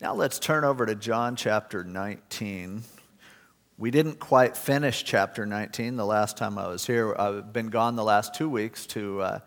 Now let's turn over to John chapter 19. We didn't quite finish chapter 19 the last time I was here. I've been gone the last two weeks to uh,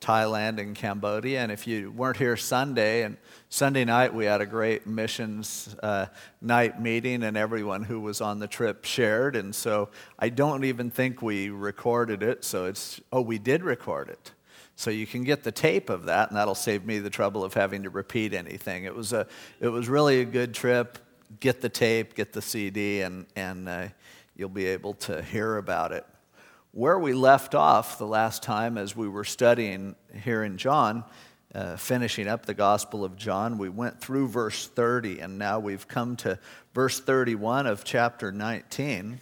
Thailand and Cambodia. And if you weren't here Sunday, and Sunday night we had a great missions uh, night meeting, and everyone who was on the trip shared. And so I don't even think we recorded it. So it's, oh, we did record it. So you can get the tape of that, and that'll save me the trouble of having to repeat anything. It was, a, it was really a good trip. Get the tape, get the CD, and, and uh, you'll be able to hear about it. Where we left off the last time as we were studying here in John, uh, finishing up the Gospel of John, we went through verse 30, and now we've come to verse 31 of chapter 19.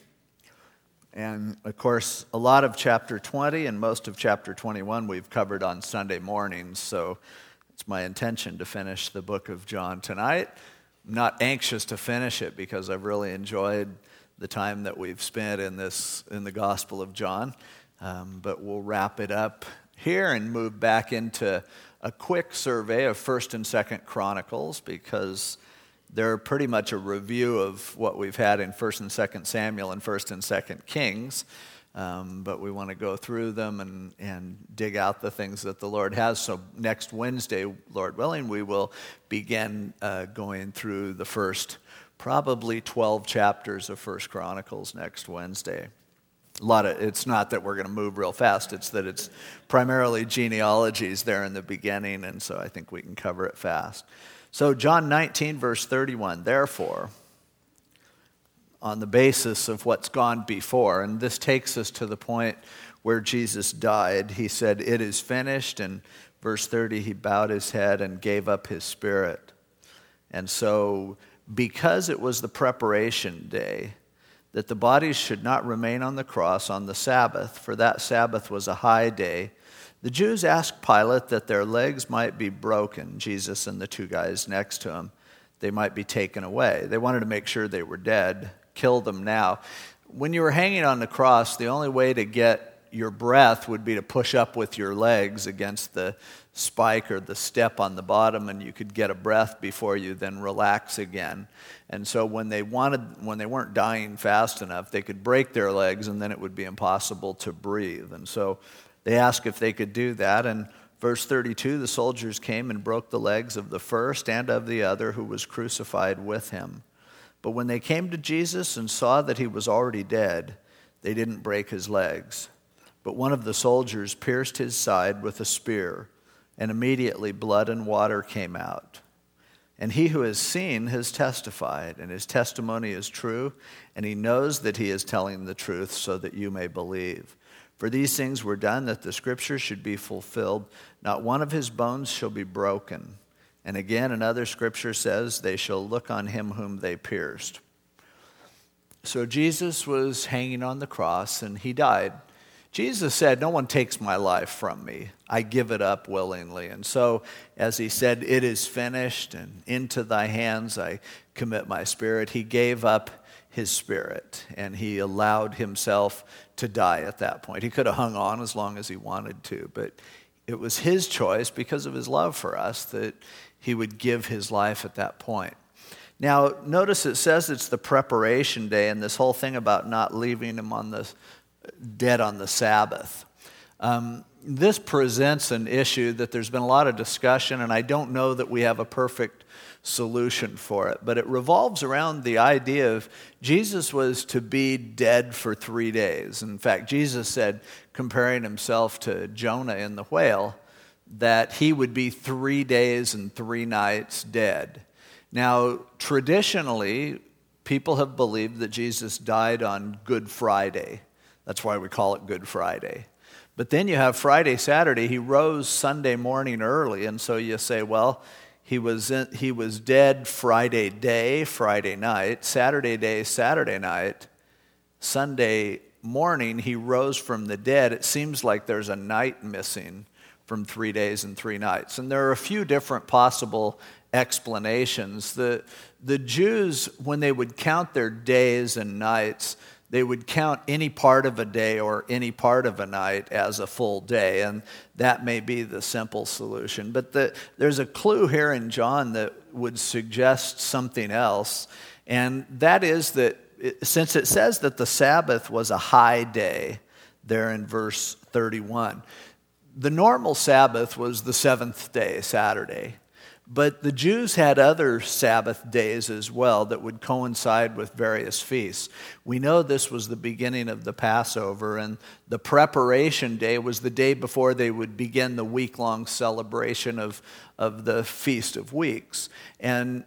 And of course, a lot of chapter 20 and most of chapter 21 we've covered on Sunday mornings. So it's my intention to finish the book of John tonight. I'm not anxious to finish it because I've really enjoyed the time that we've spent in this in the Gospel of John. Um, but we'll wrap it up here and move back into a quick survey of First and Second Chronicles because they're pretty much a review of what we've had in 1st and 2nd Samuel and 1st and 2nd Kings. Um, but we want to go through them and, and dig out the things that the Lord has. So next Wednesday, Lord willing, we will begin uh, going through the first probably 12 chapters of First Chronicles next Wednesday. A lot of it's not that we're going to move real fast, it's that it's primarily genealogies there in the beginning, and so I think we can cover it fast. So, John 19, verse 31, therefore, on the basis of what's gone before, and this takes us to the point where Jesus died, he said, It is finished. And verse 30, he bowed his head and gave up his spirit. And so, because it was the preparation day, that the bodies should not remain on the cross on the Sabbath, for that Sabbath was a high day the Jews asked Pilate that their legs might be broken, Jesus and the two guys next to him. They might be taken away. They wanted to make sure they were dead, kill them now. When you were hanging on the cross, the only way to get your breath would be to push up with your legs against the spike or the step on the bottom and you could get a breath before you then relax again. And so when they wanted when they weren't dying fast enough, they could break their legs and then it would be impossible to breathe. And so they asked if they could do that, and verse 32 the soldiers came and broke the legs of the first and of the other who was crucified with him. But when they came to Jesus and saw that he was already dead, they didn't break his legs. But one of the soldiers pierced his side with a spear, and immediately blood and water came out. And he who has seen has testified, and his testimony is true, and he knows that he is telling the truth so that you may believe. For these things were done that the scripture should be fulfilled. Not one of his bones shall be broken. And again, another scripture says, They shall look on him whom they pierced. So Jesus was hanging on the cross and he died. Jesus said, No one takes my life from me. I give it up willingly. And so, as he said, It is finished, and into thy hands I commit my spirit, he gave up his spirit and he allowed himself to die at that point. He could have hung on as long as he wanted to, but it was his choice because of his love for us that he would give his life at that point. Now, notice it says it's the preparation day, and this whole thing about not leaving him on the dead on the Sabbath. Um, this presents an issue that there's been a lot of discussion, and I don't know that we have a perfect solution for it. But it revolves around the idea of Jesus was to be dead for three days. In fact, Jesus said, comparing himself to Jonah in the whale, that he would be three days and three nights dead. Now, traditionally, people have believed that Jesus died on Good Friday. That's why we call it Good Friday. But then you have Friday, Saturday. He rose Sunday morning early, and so you say, well, he was, in, he was dead Friday day, Friday night, Saturday day, Saturday night. Sunday morning, he rose from the dead. It seems like there's a night missing from three days and three nights. And there are a few different possible explanations. The, the Jews, when they would count their days and nights, they would count any part of a day or any part of a night as a full day, and that may be the simple solution. But the, there's a clue here in John that would suggest something else, and that is that it, since it says that the Sabbath was a high day, there in verse 31, the normal Sabbath was the seventh day, Saturday. But the Jews had other Sabbath days as well that would coincide with various feasts. We know this was the beginning of the Passover, and the preparation day was the day before they would begin the week long celebration of, of the Feast of Weeks. And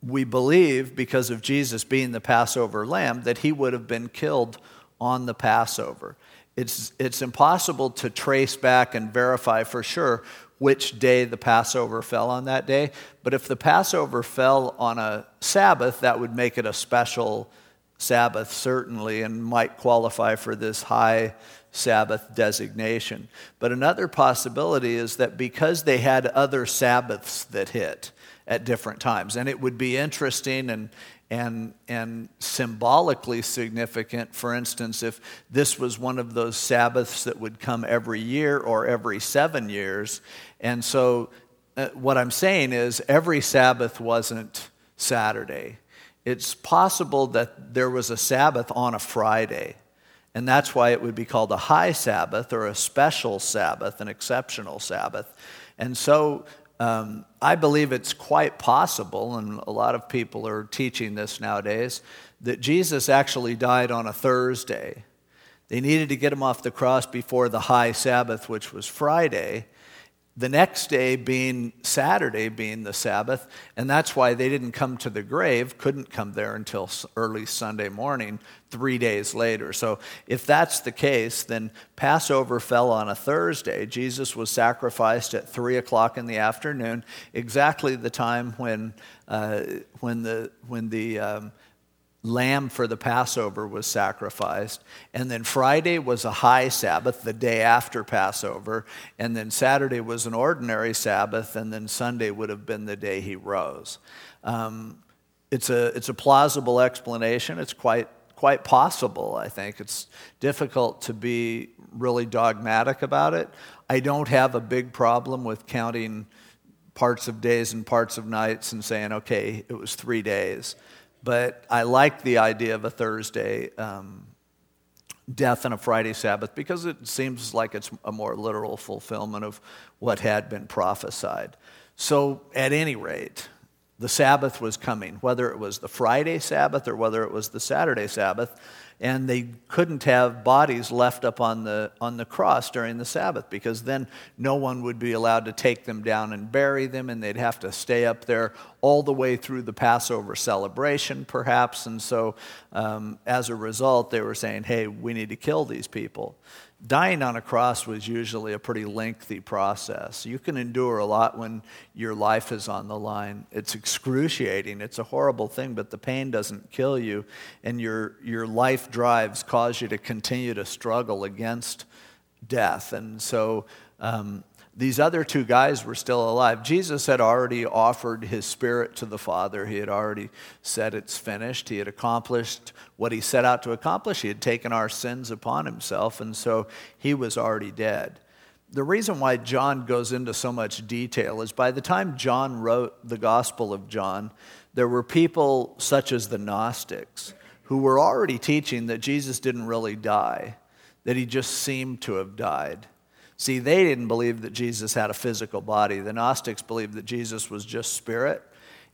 we believe, because of Jesus being the Passover lamb, that he would have been killed on the Passover. It's, it's impossible to trace back and verify for sure which day the Passover fell on that day. But if the Passover fell on a Sabbath, that would make it a special Sabbath, certainly, and might qualify for this high Sabbath designation. But another possibility is that because they had other Sabbaths that hit at different times, and it would be interesting and and, and symbolically significant. For instance, if this was one of those Sabbaths that would come every year or every seven years. And so, uh, what I'm saying is, every Sabbath wasn't Saturday. It's possible that there was a Sabbath on a Friday. And that's why it would be called a high Sabbath or a special Sabbath, an exceptional Sabbath. And so um, I believe it's quite possible, and a lot of people are teaching this nowadays, that Jesus actually died on a Thursday. They needed to get him off the cross before the high Sabbath, which was Friday the next day being Saturday, being the Sabbath, and that's why they didn't come to the grave, couldn't come there until early Sunday morning, three days later. So, if that's the case, then Passover fell on a Thursday. Jesus was sacrificed at three o'clock in the afternoon, exactly the time when, uh, when the, when the um, lamb for the Passover was sacrificed. And then Friday was a high Sabbath, the day after Passover. And then Saturday was an ordinary Sabbath. And then Sunday would have been the day he rose. Um, it's, a, it's a plausible explanation. It's quite, quite possible, I think. It's difficult to be really dogmatic about it. I don't have a big problem with counting parts of days and parts of nights and saying, okay, it was three days. But I like the idea of a Thursday um, death and a Friday Sabbath because it seems like it's a more literal fulfillment of what had been prophesied. So, at any rate, the Sabbath was coming, whether it was the Friday Sabbath or whether it was the Saturday Sabbath and they couldn't have bodies left up on the, on the cross during the Sabbath because then no one would be allowed to take them down and bury them, and they'd have to stay up there all the way through the Passover celebration, perhaps. And so, um, as a result, they were saying, hey, we need to kill these people dying on a cross was usually a pretty lengthy process. You can endure a lot when your life is on the line. It's excruciating, it's a horrible thing, but the pain doesn't kill you, and your, your life drives cause you to continue to struggle against death. And so, um, these other two guys were still alive. Jesus had already offered his spirit to the Father. He had already said it's finished. He had accomplished what he set out to accomplish. He had taken our sins upon himself, and so he was already dead. The reason why John goes into so much detail is by the time John wrote the Gospel of John, there were people such as the Gnostics who were already teaching that Jesus didn't really die, that he just seemed to have died See, they didn't believe that Jesus had a physical body. The Gnostics believed that Jesus was just spirit.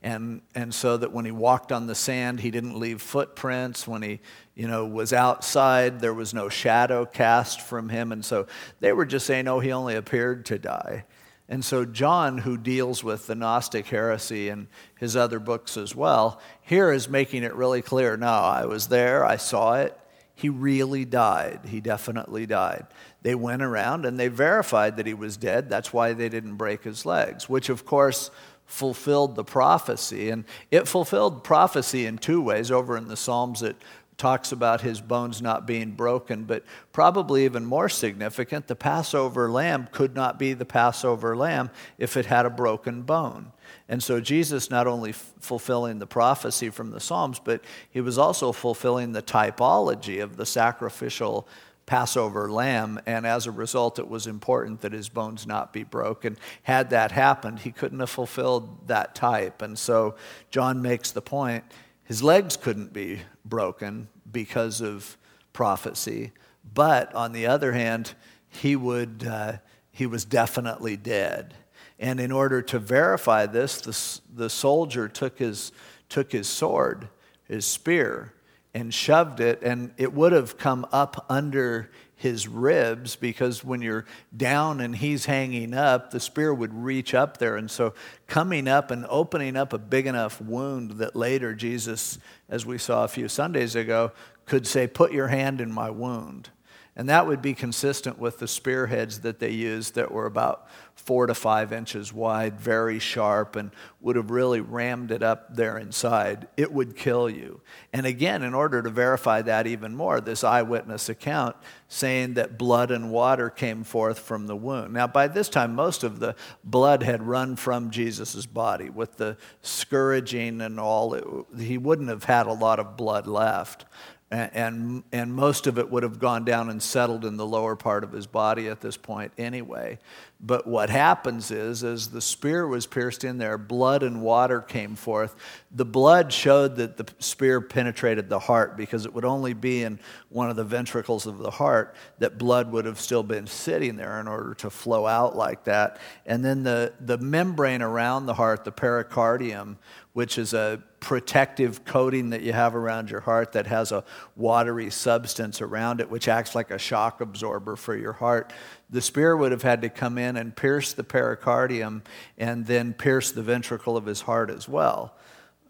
And, and so that when he walked on the sand, he didn't leave footprints. When he you know, was outside, there was no shadow cast from him. And so they were just saying, oh, he only appeared to die. And so, John, who deals with the Gnostic heresy and his other books as well, here is making it really clear no, I was there, I saw it. He really died. He definitely died they went around and they verified that he was dead. That's why they didn't break his legs, which of course fulfilled the prophecy. And it fulfilled prophecy in two ways. Over in the Psalms, it talks about his bones not being broken, but probably even more significant, the Passover lamb could not be the Passover lamb if it had a broken bone. And so Jesus not only f- fulfilling the prophecy from the Psalms, but he was also fulfilling the typology of the sacrificial Passover lamb, and as a result, it was important that his bones not be broken. Had that happened, he couldn't have fulfilled that type. And so John makes the point his legs couldn't be broken because of prophecy, but on the other hand, he, would, uh, he was definitely dead. And in order to verify this, the, the soldier took his, took his sword, his spear, and shoved it, and it would have come up under his ribs because when you're down and he's hanging up, the spear would reach up there. And so, coming up and opening up a big enough wound that later Jesus, as we saw a few Sundays ago, could say, Put your hand in my wound. And that would be consistent with the spearheads that they used that were about four to five inches wide, very sharp, and would have really rammed it up there inside. It would kill you. And again, in order to verify that even more, this eyewitness account saying that blood and water came forth from the wound. Now, by this time, most of the blood had run from Jesus' body with the scourging and all. It, he wouldn't have had a lot of blood left and, and most of it would have gone down and settled in the lower part of his body at this point anyway. But what happens is, as the spear was pierced in there, blood and water came forth. The blood showed that the spear penetrated the heart because it would only be in one of the ventricles of the heart that blood would have still been sitting there in order to flow out like that. And then the, the membrane around the heart, the pericardium, which is a protective coating that you have around your heart that has a watery substance around it, which acts like a shock absorber for your heart. The spear would have had to come in and pierce the pericardium and then pierce the ventricle of his heart as well.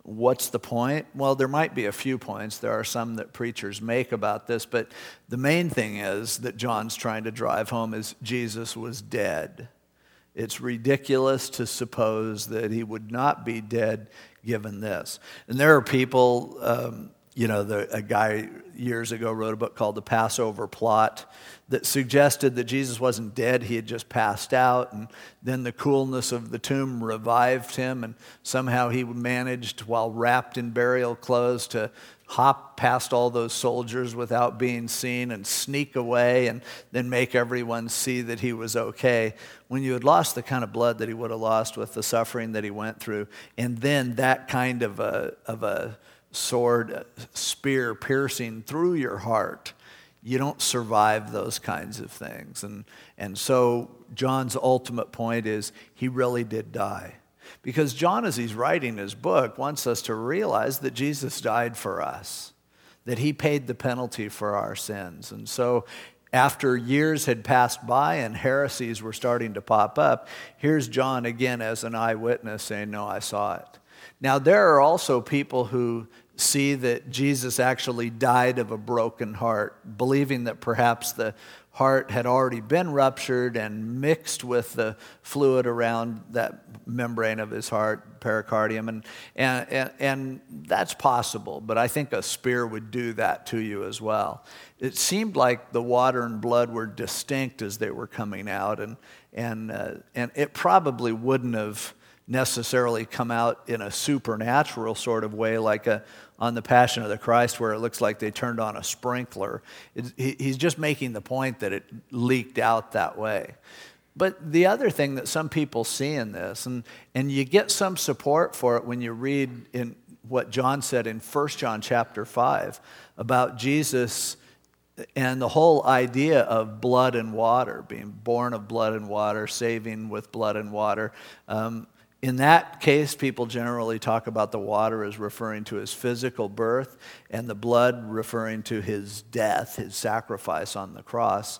What's the point? Well, there might be a few points. There are some that preachers make about this, but the main thing is that John's trying to drive home is Jesus was dead. It's ridiculous to suppose that he would not be dead given this. And there are people, um, you know, the, a guy years ago wrote a book called The Passover Plot that suggested that Jesus wasn't dead, he had just passed out, and then the coolness of the tomb revived him, and somehow he managed, while wrapped in burial clothes, to hop past all those soldiers without being seen and sneak away and then make everyone see that he was okay. When you had lost the kind of blood that he would have lost with the suffering that he went through, and then that kind of a, of a sword, spear piercing through your heart, you don't survive those kinds of things. And, and so John's ultimate point is he really did die. Because John, as he's writing his book, wants us to realize that Jesus died for us, that he paid the penalty for our sins. And so, after years had passed by and heresies were starting to pop up, here's John again as an eyewitness saying, No, I saw it. Now, there are also people who see that Jesus actually died of a broken heart, believing that perhaps the heart had already been ruptured and mixed with the fluid around that membrane of his heart, pericardium, and, and, and, and, that's possible, but I think a spear would do that to you as well. It seemed like the water and blood were distinct as they were coming out, and, and, uh, and it probably wouldn't have necessarily come out in a supernatural sort of way like a, on the Passion of the Christ where it looks like they turned on a sprinkler. He's just making the point that it leaked out that way. But the other thing that some people see in this, and, and you get some support for it when you read in what John said in 1 John chapter 5 about Jesus and the whole idea of blood and water, being born of blood and water, saving with blood and water. Um, in that case, people generally talk about the water as referring to his physical birth and the blood referring to his death, his sacrifice on the cross.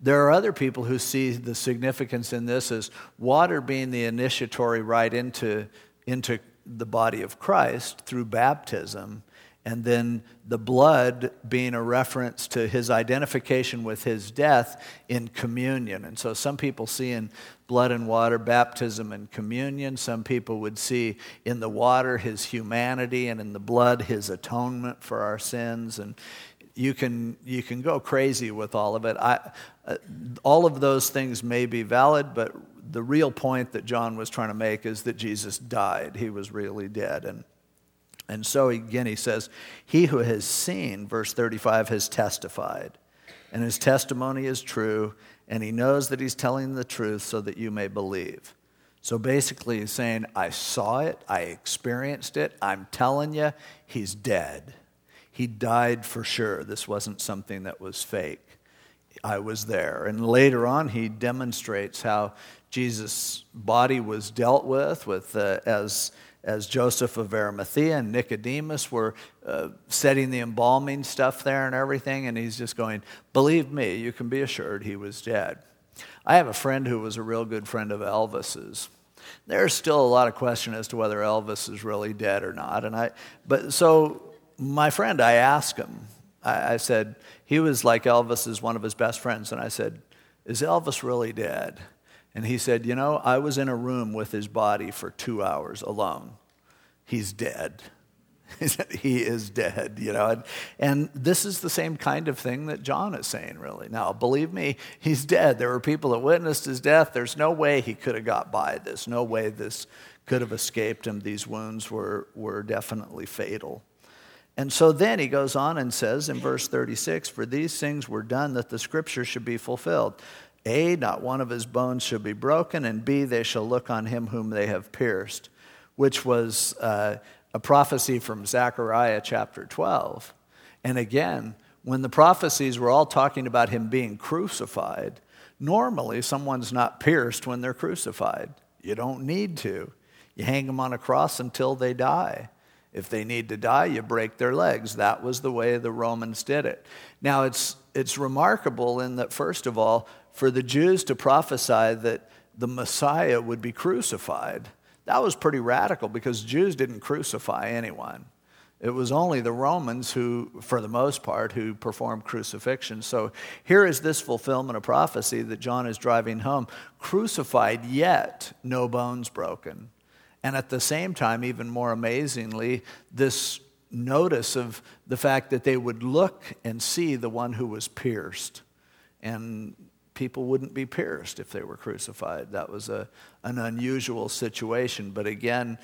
There are other people who see the significance in this as water being the initiatory rite into, into the body of Christ through baptism, and then the blood being a reference to his identification with his death in communion. And so some people see in blood and water baptism and communion. Some people would see in the water his humanity and in the blood his atonement for our sins. And you can, you can go crazy with all of it. I, uh, all of those things may be valid, but the real point that John was trying to make is that Jesus died. He was really dead. And and so again, he says, He who has seen, verse 35, has testified. and his testimony is true, and he knows that he's telling the truth so that you may believe. So basically, he's saying, I saw it, I experienced it, I'm telling you, he's dead. He died for sure. This wasn't something that was fake. I was there. And later on, he demonstrates how Jesus' body was dealt with, with uh, as, as Joseph of Arimathea and Nicodemus were uh, setting the embalming stuff there and everything. And he's just going, Believe me, you can be assured he was dead. I have a friend who was a real good friend of Elvis's. There's still a lot of question as to whether Elvis is really dead or not. And I, but so my friend, I asked him, I, I said, he was like Elvis is one of his best friends. And I said, Is Elvis really dead? And he said, You know, I was in a room with his body for two hours alone. He's dead. he is dead, you know. And, and, this is the same kind of thing that John is saying, really. Now, believe me, he's dead. There were people that witnessed his death. There's no way he could have got by this, no way this could have escaped him. These wounds were, were definitely fatal. And so then he goes on and says in verse 36 For these things were done that the scripture should be fulfilled. A, not one of his bones shall be broken, and B, they shall look on him whom they have pierced, which was uh, a prophecy from Zechariah chapter 12. And again, when the prophecies were all talking about him being crucified, normally someone's not pierced when they're crucified. You don't need to. You hang them on a cross until they die. If they need to die, you break their legs. That was the way the Romans did it. Now, it's, it's remarkable in that, first of all, for the Jews to prophesy that the Messiah would be crucified, that was pretty radical because Jews didn't crucify anyone. It was only the Romans who, for the most part, who performed crucifixion. So here is this fulfillment of prophecy that John is driving home crucified, yet no bones broken. And at the same time, even more amazingly, this notice of the fact that they would look and see the one who was pierced. And people wouldn't be pierced if they were crucified. That was a, an unusual situation. But again,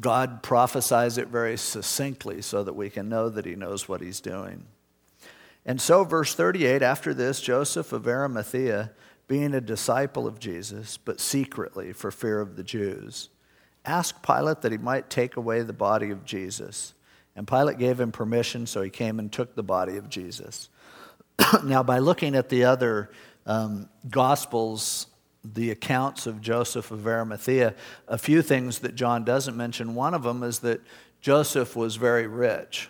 God prophesies it very succinctly so that we can know that He knows what He's doing. And so, verse 38 after this, Joseph of Arimathea, being a disciple of Jesus, but secretly for fear of the Jews, asked Pilate that he might take away the body of Jesus. And Pilate gave him permission, so he came and took the body of Jesus. now, by looking at the other um, Gospels, the accounts of Joseph of Arimathea, a few things that John doesn't mention. One of them is that Joseph was very rich.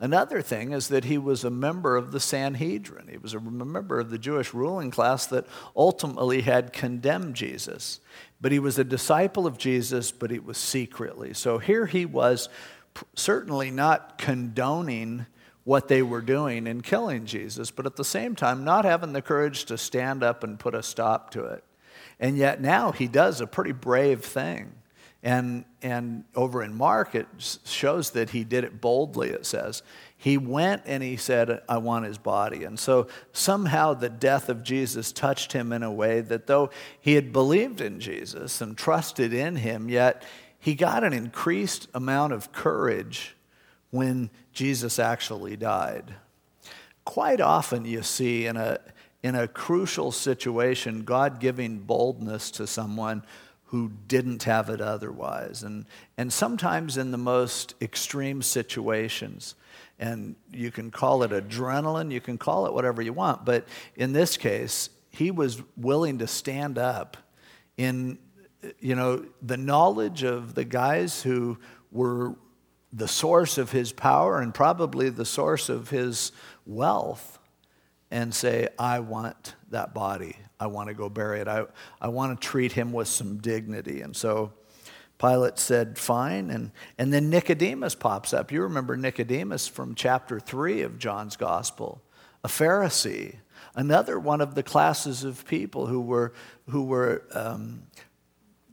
Another thing is that he was a member of the Sanhedrin. He was a member of the Jewish ruling class that ultimately had condemned Jesus. But he was a disciple of Jesus, but it was secretly. So here he was certainly not condoning what they were doing in killing Jesus, but at the same time, not having the courage to stand up and put a stop to it. And yet now he does a pretty brave thing. And, and over in Mark, it shows that he did it boldly, it says. He went and he said, I want his body. And so somehow the death of Jesus touched him in a way that though he had believed in Jesus and trusted in him, yet he got an increased amount of courage when Jesus actually died. Quite often, you see in a, in a crucial situation, God giving boldness to someone who didn't have it otherwise. And, and sometimes in the most extreme situations, and you can call it adrenaline, you can call it whatever you want, but in this case, he was willing to stand up in you know the knowledge of the guys who were the source of his power and probably the source of his wealth and say i want that body I want to go bury it. I, I want to treat him with some dignity. And so Pilate said, Fine. And, and then Nicodemus pops up. You remember Nicodemus from chapter 3 of John's Gospel, a Pharisee, another one of the classes of people who were, who were um,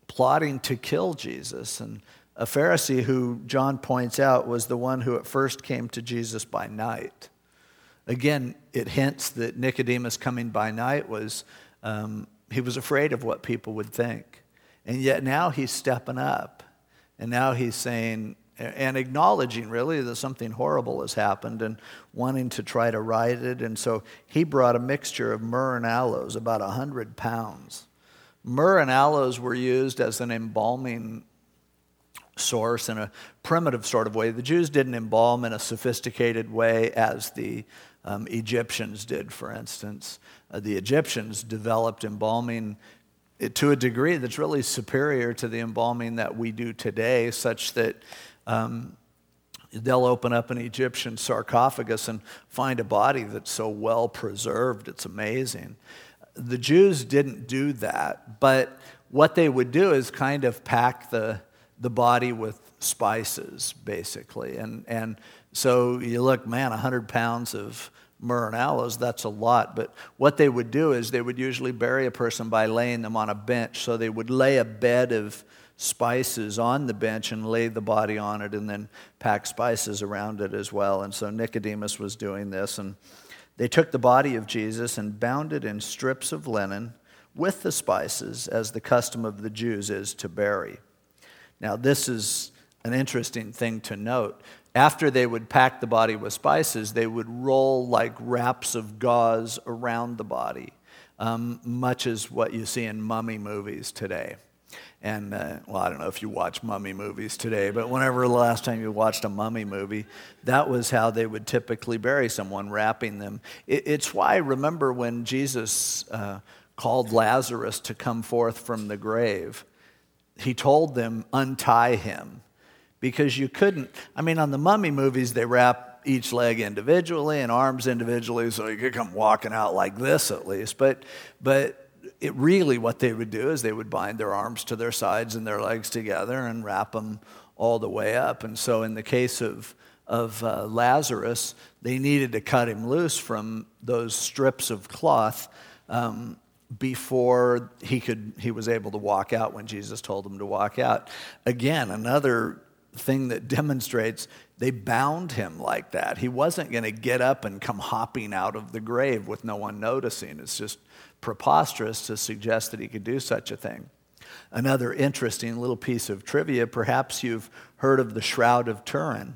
plotting to kill Jesus. And a Pharisee who John points out was the one who at first came to Jesus by night. Again, it hints that Nicodemus coming by night was um, he was afraid of what people would think. And yet now he's stepping up. And now he's saying, and acknowledging really that something horrible has happened and wanting to try to right it. And so he brought a mixture of myrrh and aloes, about 100 pounds. Myrrh and aloes were used as an embalming source in a primitive sort of way. The Jews didn't embalm in a sophisticated way as the um, Egyptians did, for instance. Uh, the Egyptians developed embalming to a degree that's really superior to the embalming that we do today, such that um, they'll open up an Egyptian sarcophagus and find a body that's so well preserved, it's amazing. The Jews didn't do that, but what they would do is kind of pack the, the body with spices, basically. And, and so you look, man, 100 pounds of myrrh and aloes, that's a lot. But what they would do is they would usually bury a person by laying them on a bench. So they would lay a bed of spices on the bench and lay the body on it and then pack spices around it as well. And so Nicodemus was doing this. And they took the body of Jesus and bound it in strips of linen with the spices, as the custom of the Jews is to bury. Now, this is an interesting thing to note after they would pack the body with spices, they would roll like wraps of gauze around the body, um, much as what you see in mummy movies today. And, uh, well, I don't know if you watch mummy movies today, but whenever the last time you watched a mummy movie, that was how they would typically bury someone, wrapping them. It, it's why, remember, when Jesus uh, called Lazarus to come forth from the grave, he told them, untie him because you couldn't. I mean, on the mummy movies, they wrap each leg individually and arms individually, so you could come walking out like this at least. But, but it really, what they would do is they would bind their arms to their sides and their legs together and wrap them all the way up. And so, in the case of of uh, Lazarus, they needed to cut him loose from those strips of cloth um, before he could he was able to walk out when Jesus told him to walk out. Again, another thing that demonstrates they bound him like that. He wasn't going to get up and come hopping out of the grave with no one noticing. It's just preposterous to suggest that he could do such a thing. Another interesting little piece of trivia perhaps you've heard of the Shroud of Turin.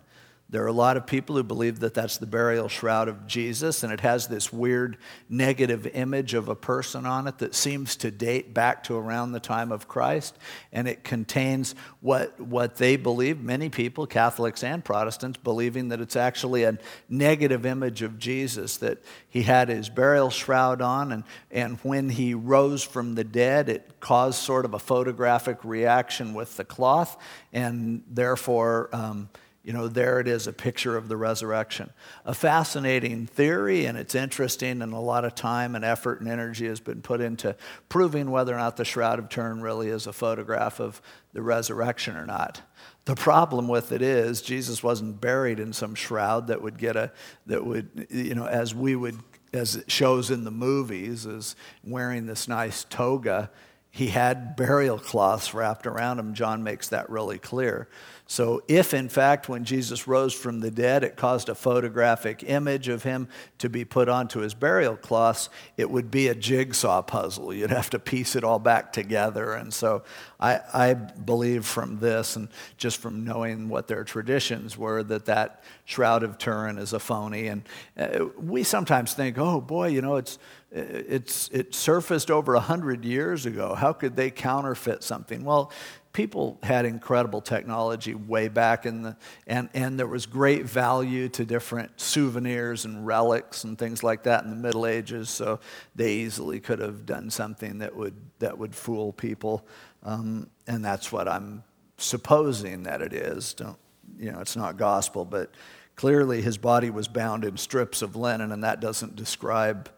There are a lot of people who believe that that's the burial shroud of Jesus, and it has this weird negative image of a person on it that seems to date back to around the time of Christ. And it contains what, what they believe, many people, Catholics and Protestants, believing that it's actually a negative image of Jesus, that he had his burial shroud on, and, and when he rose from the dead, it caused sort of a photographic reaction with the cloth, and therefore, um, you know, there it is, a picture of the resurrection. A fascinating theory, and it's interesting, and a lot of time and effort and energy has been put into proving whether or not the Shroud of Turin really is a photograph of the resurrection or not. The problem with it is Jesus wasn't buried in some shroud that would get a, that would, you know, as we would, as it shows in the movies, is wearing this nice toga. He had burial cloths wrapped around him. John makes that really clear. So, if in fact, when Jesus rose from the dead, it caused a photographic image of him to be put onto his burial cloths, it would be a jigsaw puzzle. You'd have to piece it all back together. And so, I, I believe from this and just from knowing what their traditions were that that Shroud of Turin is a phony. And uh, we sometimes think, oh boy, you know, it's, it's, it surfaced over a 100 years ago. How could they counterfeit something? Well, people had incredible technology way back in the and, and there was great value to different souvenirs and relics and things like that in the middle ages so they easily could have done something that would that would fool people. Um, and that's what i'm supposing that it is. Don't you know it's not gospel but clearly his body was bound in strips of linen and that doesn't describe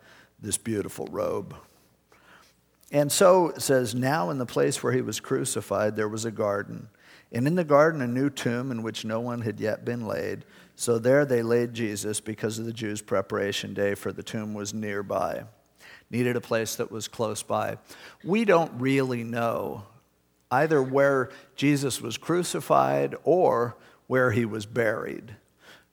this beautiful robe and so it says, Now in the place where he was crucified, there was a garden. And in the garden, a new tomb in which no one had yet been laid. So there they laid Jesus because of the Jews' preparation day, for the tomb was nearby. Needed a place that was close by. We don't really know either where Jesus was crucified or where he was buried.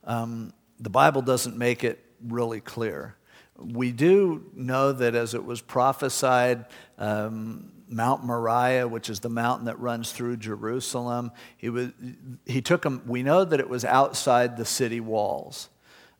Um, the Bible doesn't make it really clear. We do know that as it was prophesied um, Mount Moriah, which is the mountain that runs through Jerusalem. He, was, he took them, we know that it was outside the city walls,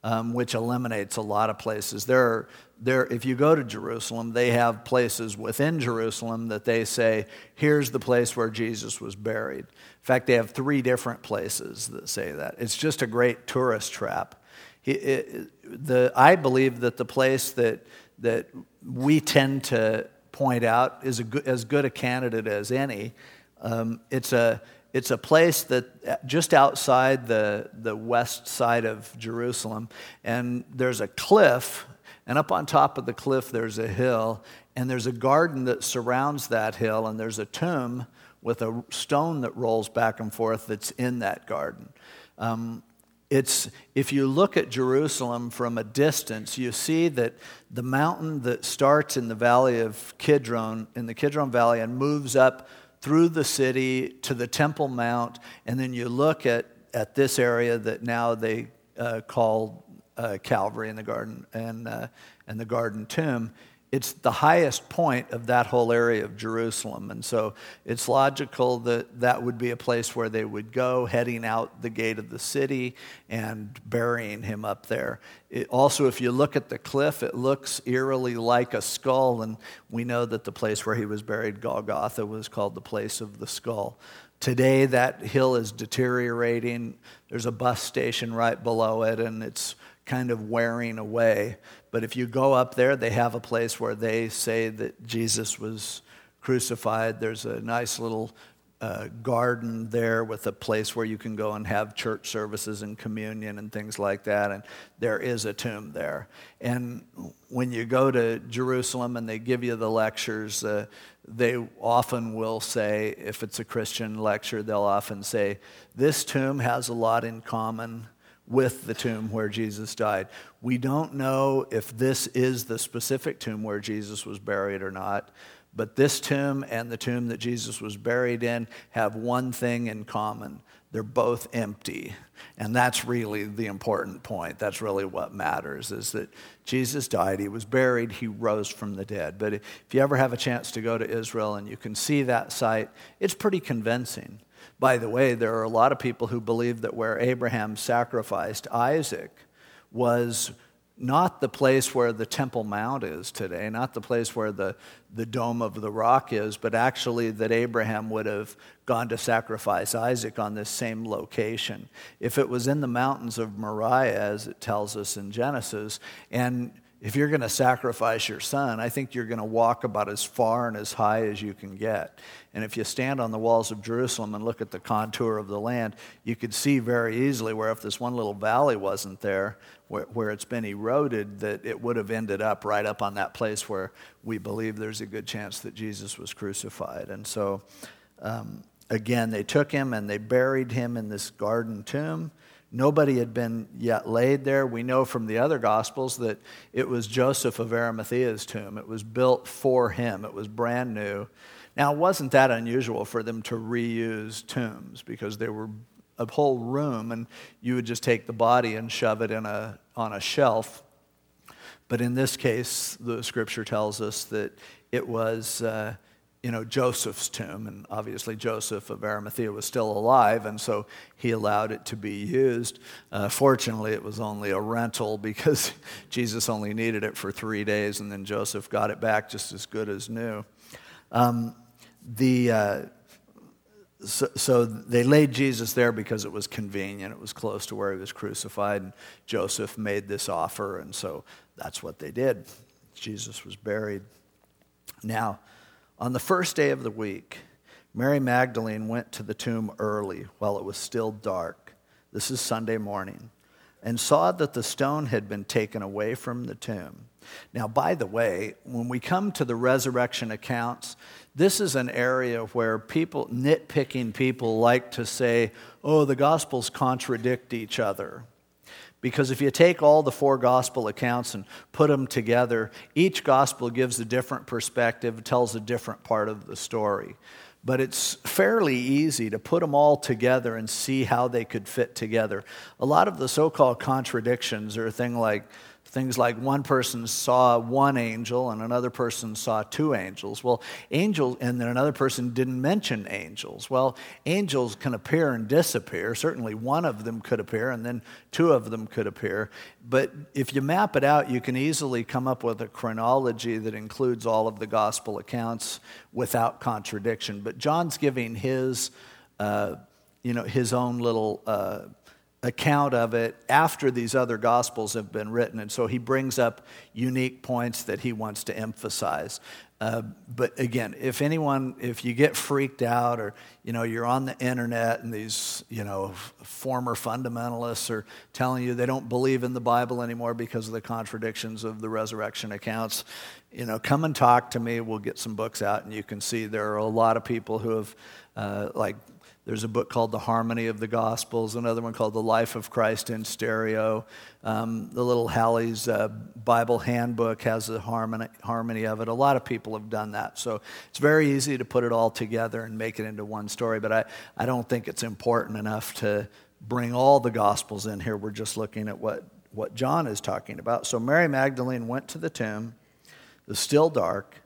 um, which eliminates a lot of places. There are, there, if you go to Jerusalem, they have places within Jerusalem that they say, here's the place where Jesus was buried. In fact, they have three different places that say that. It's just a great tourist trap. It, it, the, I believe that the place that, that we tend to point out is good, as good a candidate as any. Um, it's, a, it's a place that just outside the, the west side of Jerusalem, and there's a cliff, and up on top of the cliff there's a hill, and there's a garden that surrounds that hill, and there's a tomb with a stone that rolls back and forth that's in that garden. Um, it's, if you look at Jerusalem from a distance, you see that the mountain that starts in the valley of Kidron, in the Kidron Valley, and moves up through the city to the Temple Mount, and then you look at, at this area that now they uh, call uh, Calvary in the garden and, uh, and the garden tomb it's the highest point of that whole area of Jerusalem. And so it's logical that that would be a place where they would go, heading out the gate of the city and burying him up there. It, also, if you look at the cliff, it looks eerily like a skull. And we know that the place where he was buried, Golgotha, was called the place of the skull. Today, that hill is deteriorating. There's a bus station right below it, and it's kind of wearing away. But if you go up there, they have a place where they say that Jesus was crucified. There's a nice little uh, garden there with a place where you can go and have church services and communion and things like that. And there is a tomb there. And when you go to Jerusalem and they give you the lectures, uh, they often will say, if it's a Christian lecture, they'll often say, This tomb has a lot in common with the tomb where Jesus died. We don't know if this is the specific tomb where Jesus was buried or not, but this tomb and the tomb that Jesus was buried in have one thing in common. They're both empty. And that's really the important point. That's really what matters is that Jesus died, he was buried, he rose from the dead. But if you ever have a chance to go to Israel and you can see that site, it's pretty convincing. By the way, there are a lot of people who believe that where Abraham sacrificed Isaac was not the place where the Temple Mount is today, not the place where the, the Dome of the Rock is, but actually that Abraham would have gone to sacrifice Isaac on this same location. If it was in the mountains of Moriah, as it tells us in Genesis, and if you're going to sacrifice your son, I think you're going to walk about as far and as high as you can get. And if you stand on the walls of Jerusalem and look at the contour of the land, you could see very easily where if this one little valley wasn't there, where, where it's been eroded, that it would have ended up right up on that place where we believe there's a good chance that Jesus was crucified. And so, um, again, they took him and they buried him in this garden tomb. Nobody had been yet laid there. We know from the other Gospels that it was Joseph of Arimathea's tomb. It was built for him, it was brand new. Now, it wasn't that unusual for them to reuse tombs because they were a whole room and you would just take the body and shove it in a, on a shelf. But in this case, the scripture tells us that it was. Uh, you know, Joseph's tomb, and obviously Joseph of Arimathea was still alive, and so he allowed it to be used. Uh, fortunately, it was only a rental because Jesus only needed it for three days, and then Joseph got it back just as good as new. Um, the, uh, so, so, they laid Jesus there because it was convenient. It was close to where he was crucified, and Joseph made this offer, and so that's what they did. Jesus was buried. Now, on the first day of the week, Mary Magdalene went to the tomb early while it was still dark. This is Sunday morning. And saw that the stone had been taken away from the tomb. Now, by the way, when we come to the resurrection accounts, this is an area where people, nitpicking people, like to say, oh, the Gospels contradict each other. Because if you take all the four gospel accounts and put them together, each gospel gives a different perspective, tells a different part of the story. But it's fairly easy to put them all together and see how they could fit together. A lot of the so called contradictions are things like Things like one person saw one angel and another person saw two angels. Well, angels, and then another person didn't mention angels. Well, angels can appear and disappear. Certainly one of them could appear and then two of them could appear. But if you map it out, you can easily come up with a chronology that includes all of the gospel accounts without contradiction. But John's giving his, uh, you know, his own little. Uh, account of it after these other gospels have been written. And so he brings up unique points that he wants to emphasize. Uh, but again if anyone if you get freaked out or you know you're on the internet and these you know former fundamentalists are telling you they don't believe in the bible anymore because of the contradictions of the resurrection accounts you know come and talk to me. We'll get some books out and you can see there are a lot of people who have uh, like there's a book called The Harmony of the Gospels, another one called The Life of Christ in Stereo. Um, the little Halley's uh, Bible handbook has the harmony, harmony of it. A lot of people have done that. So it's very easy to put it all together and make it into one story, but I, I don't think it's important enough to bring all the Gospels in here. We're just looking at what, what John is talking about. So Mary Magdalene went to the tomb. It was still dark.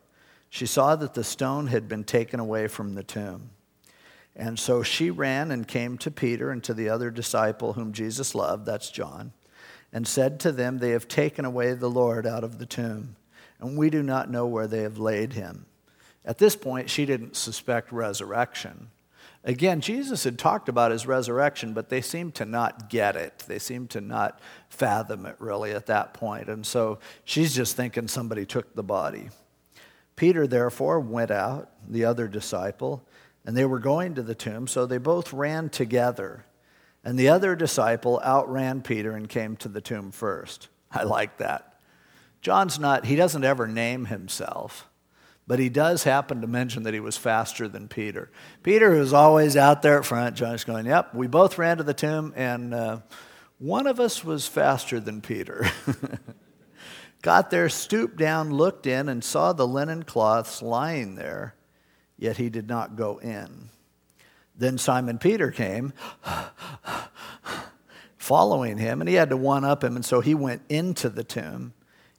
She saw that the stone had been taken away from the tomb. And so she ran and came to Peter and to the other disciple whom Jesus loved, that's John, and said to them, They have taken away the Lord out of the tomb, and we do not know where they have laid him. At this point, she didn't suspect resurrection. Again, Jesus had talked about his resurrection, but they seemed to not get it. They seemed to not fathom it really at that point. And so she's just thinking somebody took the body. Peter, therefore, went out, the other disciple, and they were going to the tomb, so they both ran together. And the other disciple outran Peter and came to the tomb first. I like that. John's not, he doesn't ever name himself, but he does happen to mention that he was faster than Peter. Peter was always out there at front. John's going, Yep, we both ran to the tomb, and uh, one of us was faster than Peter. Got there, stooped down, looked in, and saw the linen cloths lying there yet he did not go in. Then Simon Peter came, following him, and he had to one up him, and so he went into the tomb,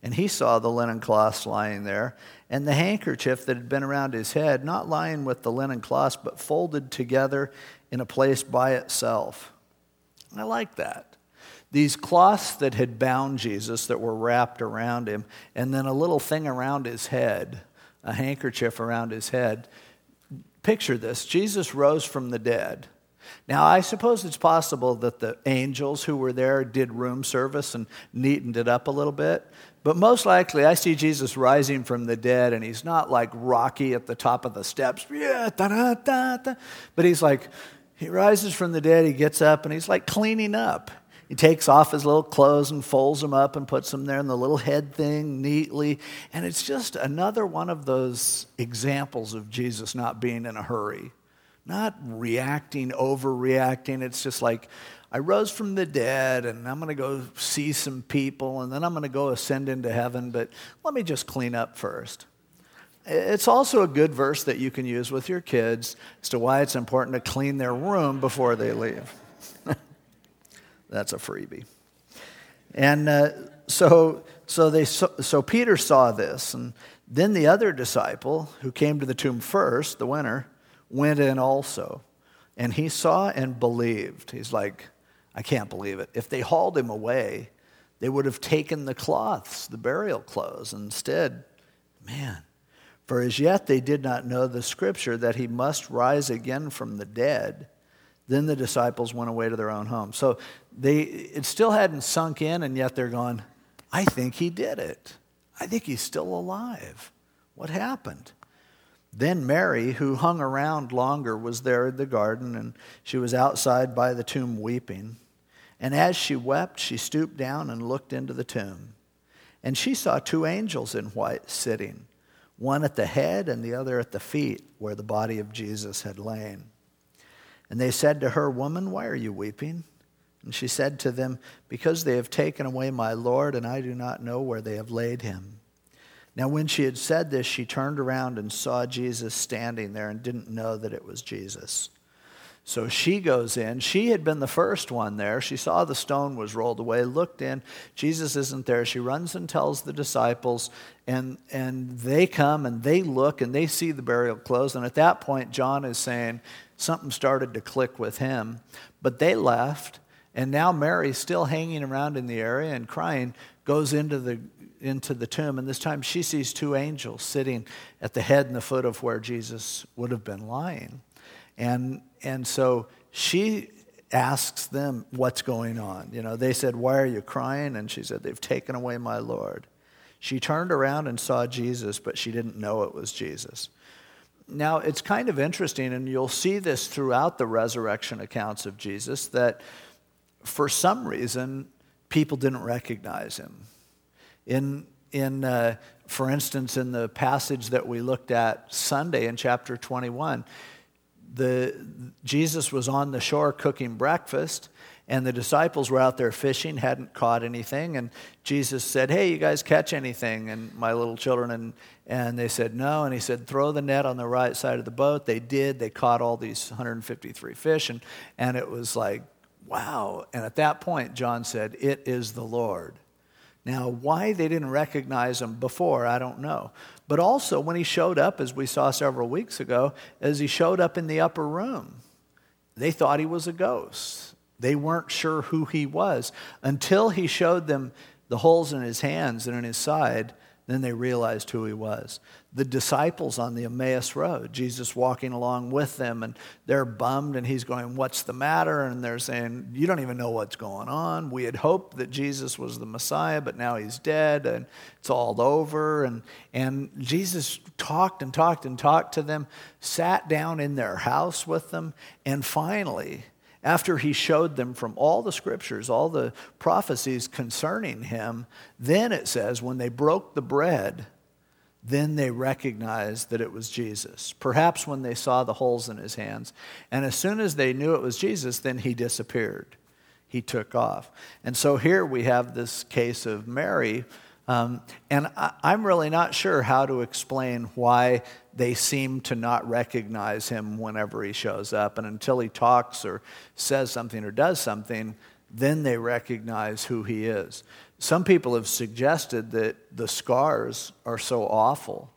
and he saw the linen cloths lying there, and the handkerchief that had been around his head, not lying with the linen cloths, but folded together in a place by itself. I like that. These cloths that had bound Jesus, that were wrapped around him, and then a little thing around his head, a handkerchief around his head, Picture this Jesus rose from the dead. Now, I suppose it's possible that the angels who were there did room service and neatened it up a little bit. But most likely, I see Jesus rising from the dead, and he's not like Rocky at the top of the steps. But he's like, he rises from the dead, he gets up, and he's like cleaning up. He takes off his little clothes and folds them up and puts them there in the little head thing neatly. And it's just another one of those examples of Jesus not being in a hurry, not reacting, overreacting. It's just like, I rose from the dead and I'm going to go see some people and then I'm going to go ascend into heaven, but let me just clean up first. It's also a good verse that you can use with your kids as to why it's important to clean their room before they leave. That's a freebie. And uh, so, so, they, so, so Peter saw this, and then the other disciple who came to the tomb first, the winner, went in also. And he saw and believed. He's like, I can't believe it. If they hauled him away, they would have taken the cloths, the burial clothes. Instead, man, for as yet they did not know the scripture that he must rise again from the dead. Then the disciples went away to their own home. So they, it still hadn't sunk in, and yet they're going, I think he did it. I think he's still alive. What happened? Then Mary, who hung around longer, was there in the garden, and she was outside by the tomb weeping. And as she wept, she stooped down and looked into the tomb. And she saw two angels in white sitting, one at the head and the other at the feet, where the body of Jesus had lain. And they said to her, Woman, why are you weeping? And she said to them, Because they have taken away my Lord, and I do not know where they have laid him. Now, when she had said this, she turned around and saw Jesus standing there and didn't know that it was Jesus. So she goes in. She had been the first one there. She saw the stone was rolled away, looked in. Jesus isn't there. She runs and tells the disciples, and, and they come and they look and they see the burial clothes. And at that point, John is saying something started to click with him. But they left, and now Mary, still hanging around in the area and crying, goes into the into the tomb, and this time she sees two angels sitting at the head and the foot of where Jesus would have been lying. And, and so she asks them what's going on. You know, they said, Why are you crying? And she said, They've taken away my Lord. She turned around and saw Jesus, but she didn't know it was Jesus. Now, it's kind of interesting, and you'll see this throughout the resurrection accounts of Jesus, that for some reason, people didn't recognize him. In, in uh, for instance, in the passage that we looked at Sunday in chapter 21, the, Jesus was on the shore cooking breakfast, and the disciples were out there fishing, hadn't caught anything. And Jesus said, Hey, you guys catch anything? And my little children, and, and they said, No. And he said, Throw the net on the right side of the boat. They did. They caught all these 153 fish. And, and it was like, Wow. And at that point, John said, It is the Lord. Now, why they didn't recognize him before, I don't know. But also, when he showed up, as we saw several weeks ago, as he showed up in the upper room, they thought he was a ghost. They weren't sure who he was until he showed them the holes in his hands and in his side then they realized who he was. The disciples on the Emmaus Road, Jesus walking along with them, and they're bummed, and he's going, What's the matter? And they're saying, You don't even know what's going on. We had hoped that Jesus was the Messiah, but now he's dead, and it's all over. And, and Jesus talked and talked and talked to them, sat down in their house with them, and finally, after he showed them from all the scriptures, all the prophecies concerning him, then it says, when they broke the bread, then they recognized that it was Jesus. Perhaps when they saw the holes in his hands. And as soon as they knew it was Jesus, then he disappeared. He took off. And so here we have this case of Mary um, and I, I'm really not sure how to explain why they seem to not recognize him whenever he shows up. And until he talks or says something or does something, then they recognize who he is. Some people have suggested that the scars are so awful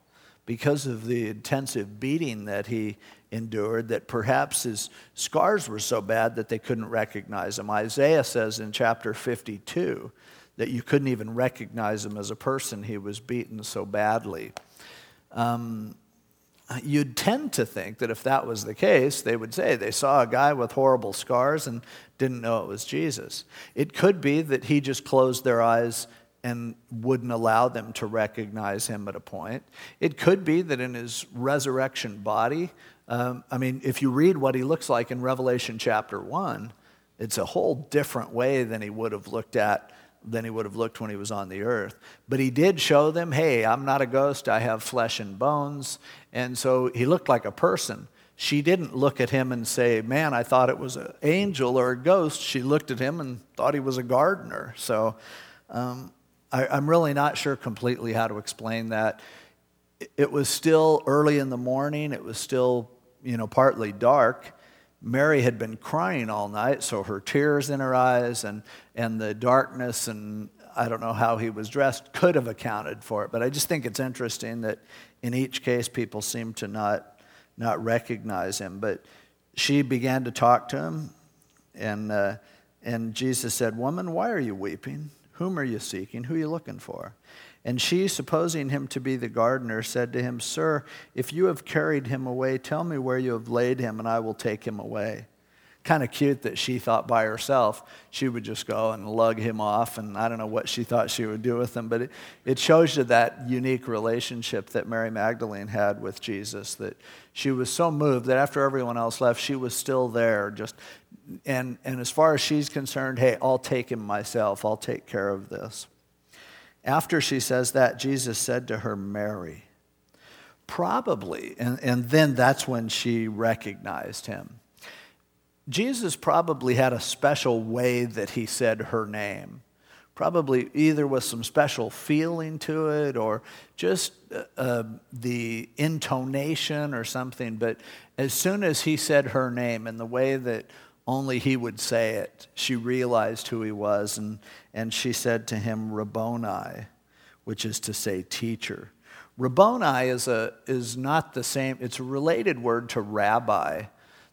because of the intensive beating that he endured that perhaps his scars were so bad that they couldn't recognize him. Isaiah says in chapter 52 that you couldn't even recognize him as a person. He was beaten so badly. Um, you'd tend to think that if that was the case, they would say they saw a guy with horrible scars and didn't know it was Jesus. It could be that he just closed their eyes and wouldn't allow them to recognize him at a point. It could be that in his resurrection body, um, I mean, if you read what he looks like in Revelation chapter 1, it's a whole different way than he would have looked at than he would have looked when he was on the earth. But he did show them, hey, I'm not a ghost, I have flesh and bones. And so he looked like a person. She didn't look at him and say, man, I thought it was an angel or a ghost. She looked at him and thought he was a gardener. So um, I, I'm really not sure completely how to explain that. It was still early in the morning, it was still, you know, partly dark. Mary had been crying all night, so her tears in her eyes and, and the darkness, and I don't know how he was dressed, could have accounted for it. But I just think it's interesting that in each case, people seem to not, not recognize him. But she began to talk to him, and, uh, and Jesus said, Woman, why are you weeping? Whom are you seeking? Who are you looking for? And she, supposing him to be the gardener, said to him, Sir, if you have carried him away, tell me where you have laid him, and I will take him away. Kind of cute that she thought by herself she would just go and lug him off, and I don't know what she thought she would do with him, but it, it shows you that unique relationship that Mary Magdalene had with Jesus, that she was so moved that after everyone else left, she was still there, just and, and as far as she's concerned, hey, I'll take him myself, I'll take care of this. After she says that, Jesus said to her, Mary. Probably, and, and then that's when she recognized him. Jesus probably had a special way that he said her name. probably either with some special feeling to it or just uh, uh, the intonation or something. But as soon as he said her name in the way that only he would say it, she realized who he was. And, and she said to him, Rabboni, which is to say, teacher. Rabboni is, a, is not the same, it's a related word to rabbi.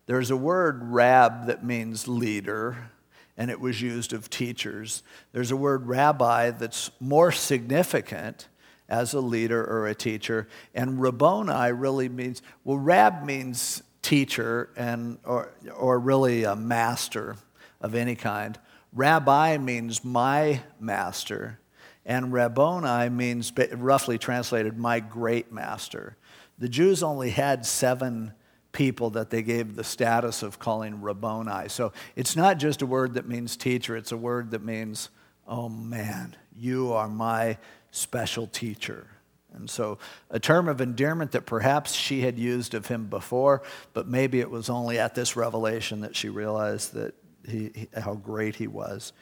There's a word rab that means leader, and it was used of teachers. There's a word rabbi that's more significant as a leader or a teacher, and Rabboni really means, well, rab means teacher and, or, or really a master of any kind. Rabbi means my master. And Rabboni means, roughly translated, my great master. The Jews only had seven people that they gave the status of calling Rabboni. So it's not just a word that means teacher, it's a word that means, oh man, you are my special teacher. And so, a term of endearment that perhaps she had used of him before, but maybe it was only at this revelation that she realized that he, how great he was.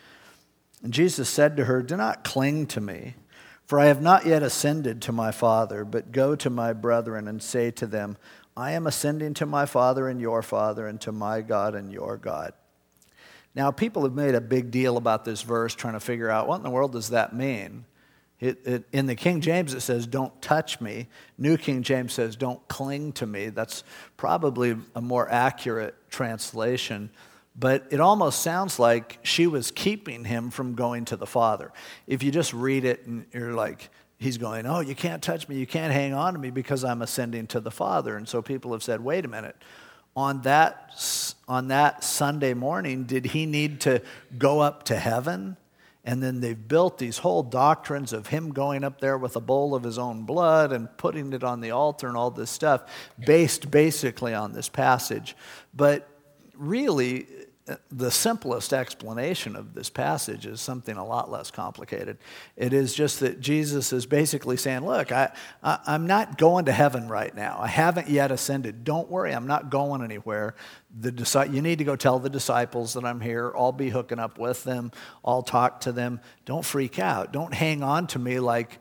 And Jesus said to her, Do not cling to me, for I have not yet ascended to my Father, but go to my brethren and say to them, I am ascending to my Father and your Father, and to my God and your God. Now, people have made a big deal about this verse, trying to figure out what in the world does that mean. It, it, in the King James, it says, Don't touch me. New King James says, Don't cling to me. That's probably a more accurate translation but it almost sounds like she was keeping him from going to the Father. If you just read it and you're like, he's going, Oh, you can't touch me, you can't hang on to me because I'm ascending to the Father. And so people have said, Wait a minute. On that, on that Sunday morning, did he need to go up to heaven? And then they've built these whole doctrines of him going up there with a bowl of his own blood and putting it on the altar and all this stuff, based basically on this passage. But really, the simplest explanation of this passage is something a lot less complicated. It is just that Jesus is basically saying, Look, I, I, am not going to heaven right now. I haven't yet ascended. Don't worry, I'm not going anywhere. The, you need to go tell the disciples that I'm here. I'll be hooking up with them, I'll talk to them. Don't freak out. Don't hang on to me like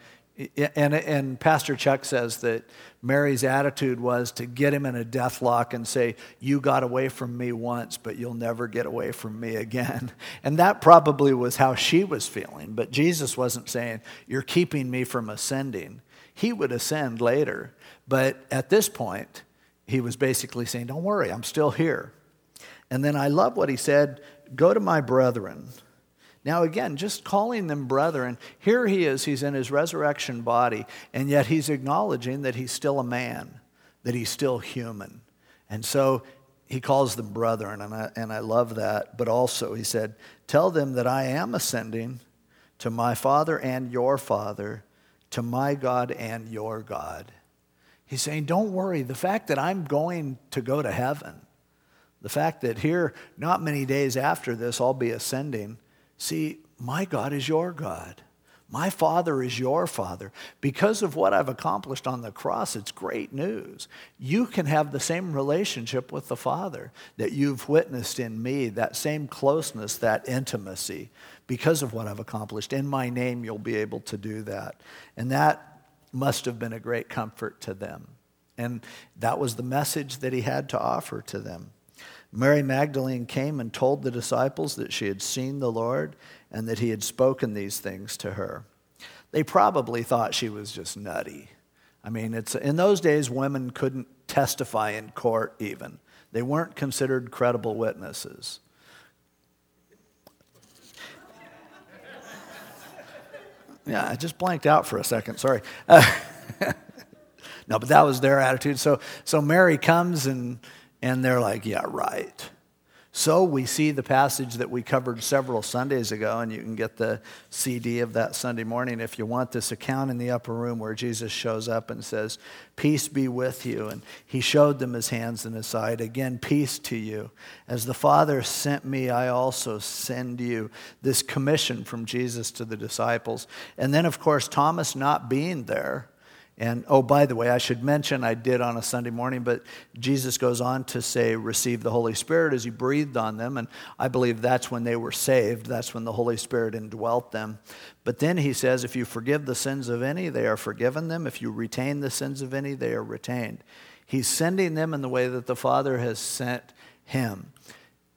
and, and Pastor Chuck says that Mary's attitude was to get him in a death lock and say, You got away from me once, but you'll never get away from me again. And that probably was how she was feeling. But Jesus wasn't saying, You're keeping me from ascending. He would ascend later. But at this point, he was basically saying, Don't worry, I'm still here. And then I love what he said Go to my brethren now, again, just calling them brethren, here he is, he's in his resurrection body, and yet he's acknowledging that he's still a man, that he's still human. And so he calls them brethren, and I, and I love that. But also, he said, Tell them that I am ascending to my Father and your Father, to my God and your God. He's saying, Don't worry, the fact that I'm going to go to heaven, the fact that here, not many days after this, I'll be ascending See, my God is your God. My Father is your Father. Because of what I've accomplished on the cross, it's great news. You can have the same relationship with the Father that you've witnessed in me, that same closeness, that intimacy. Because of what I've accomplished. In my name, you'll be able to do that. And that must have been a great comfort to them. And that was the message that he had to offer to them. Mary Magdalene came and told the disciples that she had seen the Lord and that he had spoken these things to her. They probably thought she was just nutty. I mean, it's, in those days, women couldn't testify in court even, they weren't considered credible witnesses. Yeah, I just blanked out for a second. Sorry. Uh, no, but that was their attitude. So, so Mary comes and and they're like, yeah, right. So we see the passage that we covered several Sundays ago, and you can get the CD of that Sunday morning if you want this account in the upper room where Jesus shows up and says, Peace be with you. And he showed them his hands and his side. Again, peace to you. As the Father sent me, I also send you. This commission from Jesus to the disciples. And then, of course, Thomas not being there And oh, by the way, I should mention, I did on a Sunday morning, but Jesus goes on to say, receive the Holy Spirit as he breathed on them. And I believe that's when they were saved. That's when the Holy Spirit indwelt them. But then he says, if you forgive the sins of any, they are forgiven them. If you retain the sins of any, they are retained. He's sending them in the way that the Father has sent him.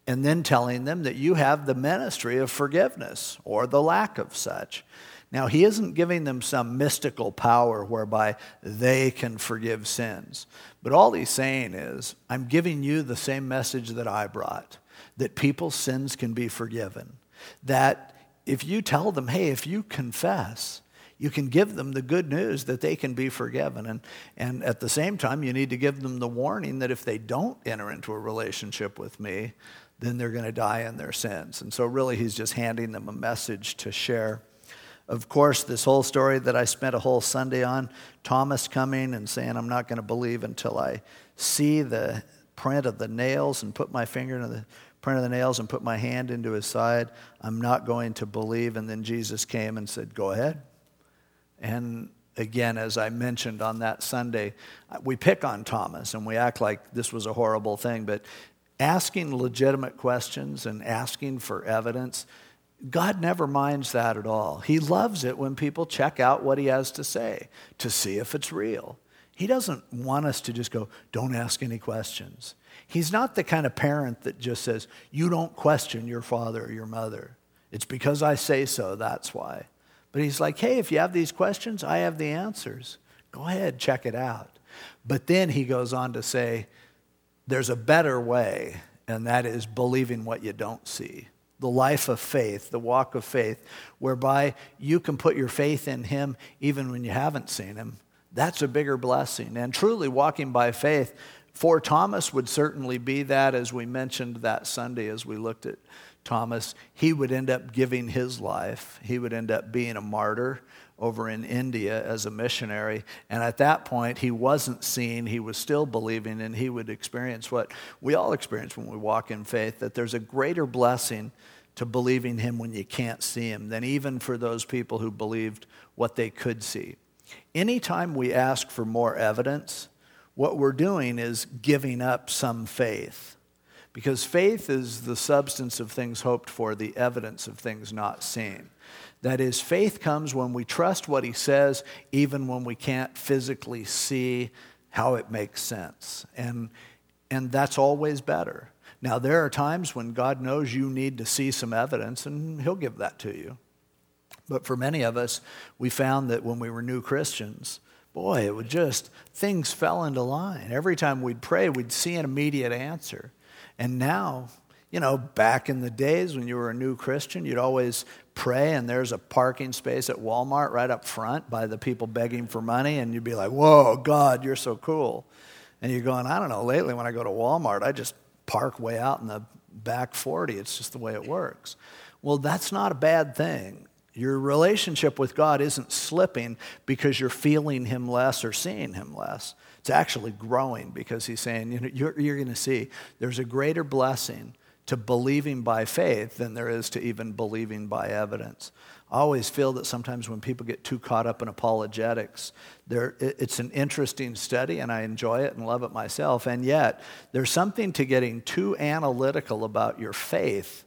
And then telling them that you have the ministry of forgiveness or the lack of such. Now, he isn't giving them some mystical power whereby they can forgive sins. But all he's saying is, I'm giving you the same message that I brought that people's sins can be forgiven. That if you tell them, hey, if you confess, you can give them the good news that they can be forgiven. And, and at the same time, you need to give them the warning that if they don't enter into a relationship with me, then they're going to die in their sins. And so, really, he's just handing them a message to share. Of course, this whole story that I spent a whole Sunday on, Thomas coming and saying, I'm not going to believe until I see the print of the nails and put my finger into the print of the nails and put my hand into his side. I'm not going to believe. And then Jesus came and said, Go ahead. And again, as I mentioned on that Sunday, we pick on Thomas and we act like this was a horrible thing, but asking legitimate questions and asking for evidence God never minds that at all. He loves it when people check out what he has to say to see if it's real. He doesn't want us to just go, don't ask any questions. He's not the kind of parent that just says, you don't question your father or your mother. It's because I say so, that's why. But he's like, hey, if you have these questions, I have the answers. Go ahead, check it out. But then he goes on to say, there's a better way, and that is believing what you don't see the life of faith, the walk of faith, whereby you can put your faith in Him even when you haven't seen Him. That's a bigger blessing. And truly, walking by faith for Thomas would certainly be that, as we mentioned that Sunday as we looked at Thomas. He would end up giving his life, he would end up being a martyr over in India as a missionary. And at that point, he wasn't seeing, he was still believing, and he would experience what we all experience when we walk in faith that there's a greater blessing to believing him when you can't see him than even for those people who believed what they could see. Anytime we ask for more evidence, what we're doing is giving up some faith. Because faith is the substance of things hoped for, the evidence of things not seen. That is, faith comes when we trust what he says, even when we can't physically see how it makes sense. And, and that's always better. Now, there are times when God knows you need to see some evidence, and He'll give that to you. But for many of us, we found that when we were new Christians, boy, it would just, things fell into line. Every time we'd pray, we'd see an immediate answer. And now, you know, back in the days when you were a new Christian, you'd always pray, and there's a parking space at Walmart right up front by the people begging for money, and you'd be like, Whoa, God, you're so cool. And you're going, I don't know, lately when I go to Walmart, I just park way out in the back 40. It's just the way it works. Well, that's not a bad thing. Your relationship with God isn't slipping because you're feeling Him less or seeing Him less. It's actually growing because He's saying, you know, you're, you're going to see there's a greater blessing to believing by faith than there is to even believing by evidence. I always feel that sometimes when people get too caught up in apologetics, it's an interesting study and I enjoy it and love it myself. And yet, there's something to getting too analytical about your faith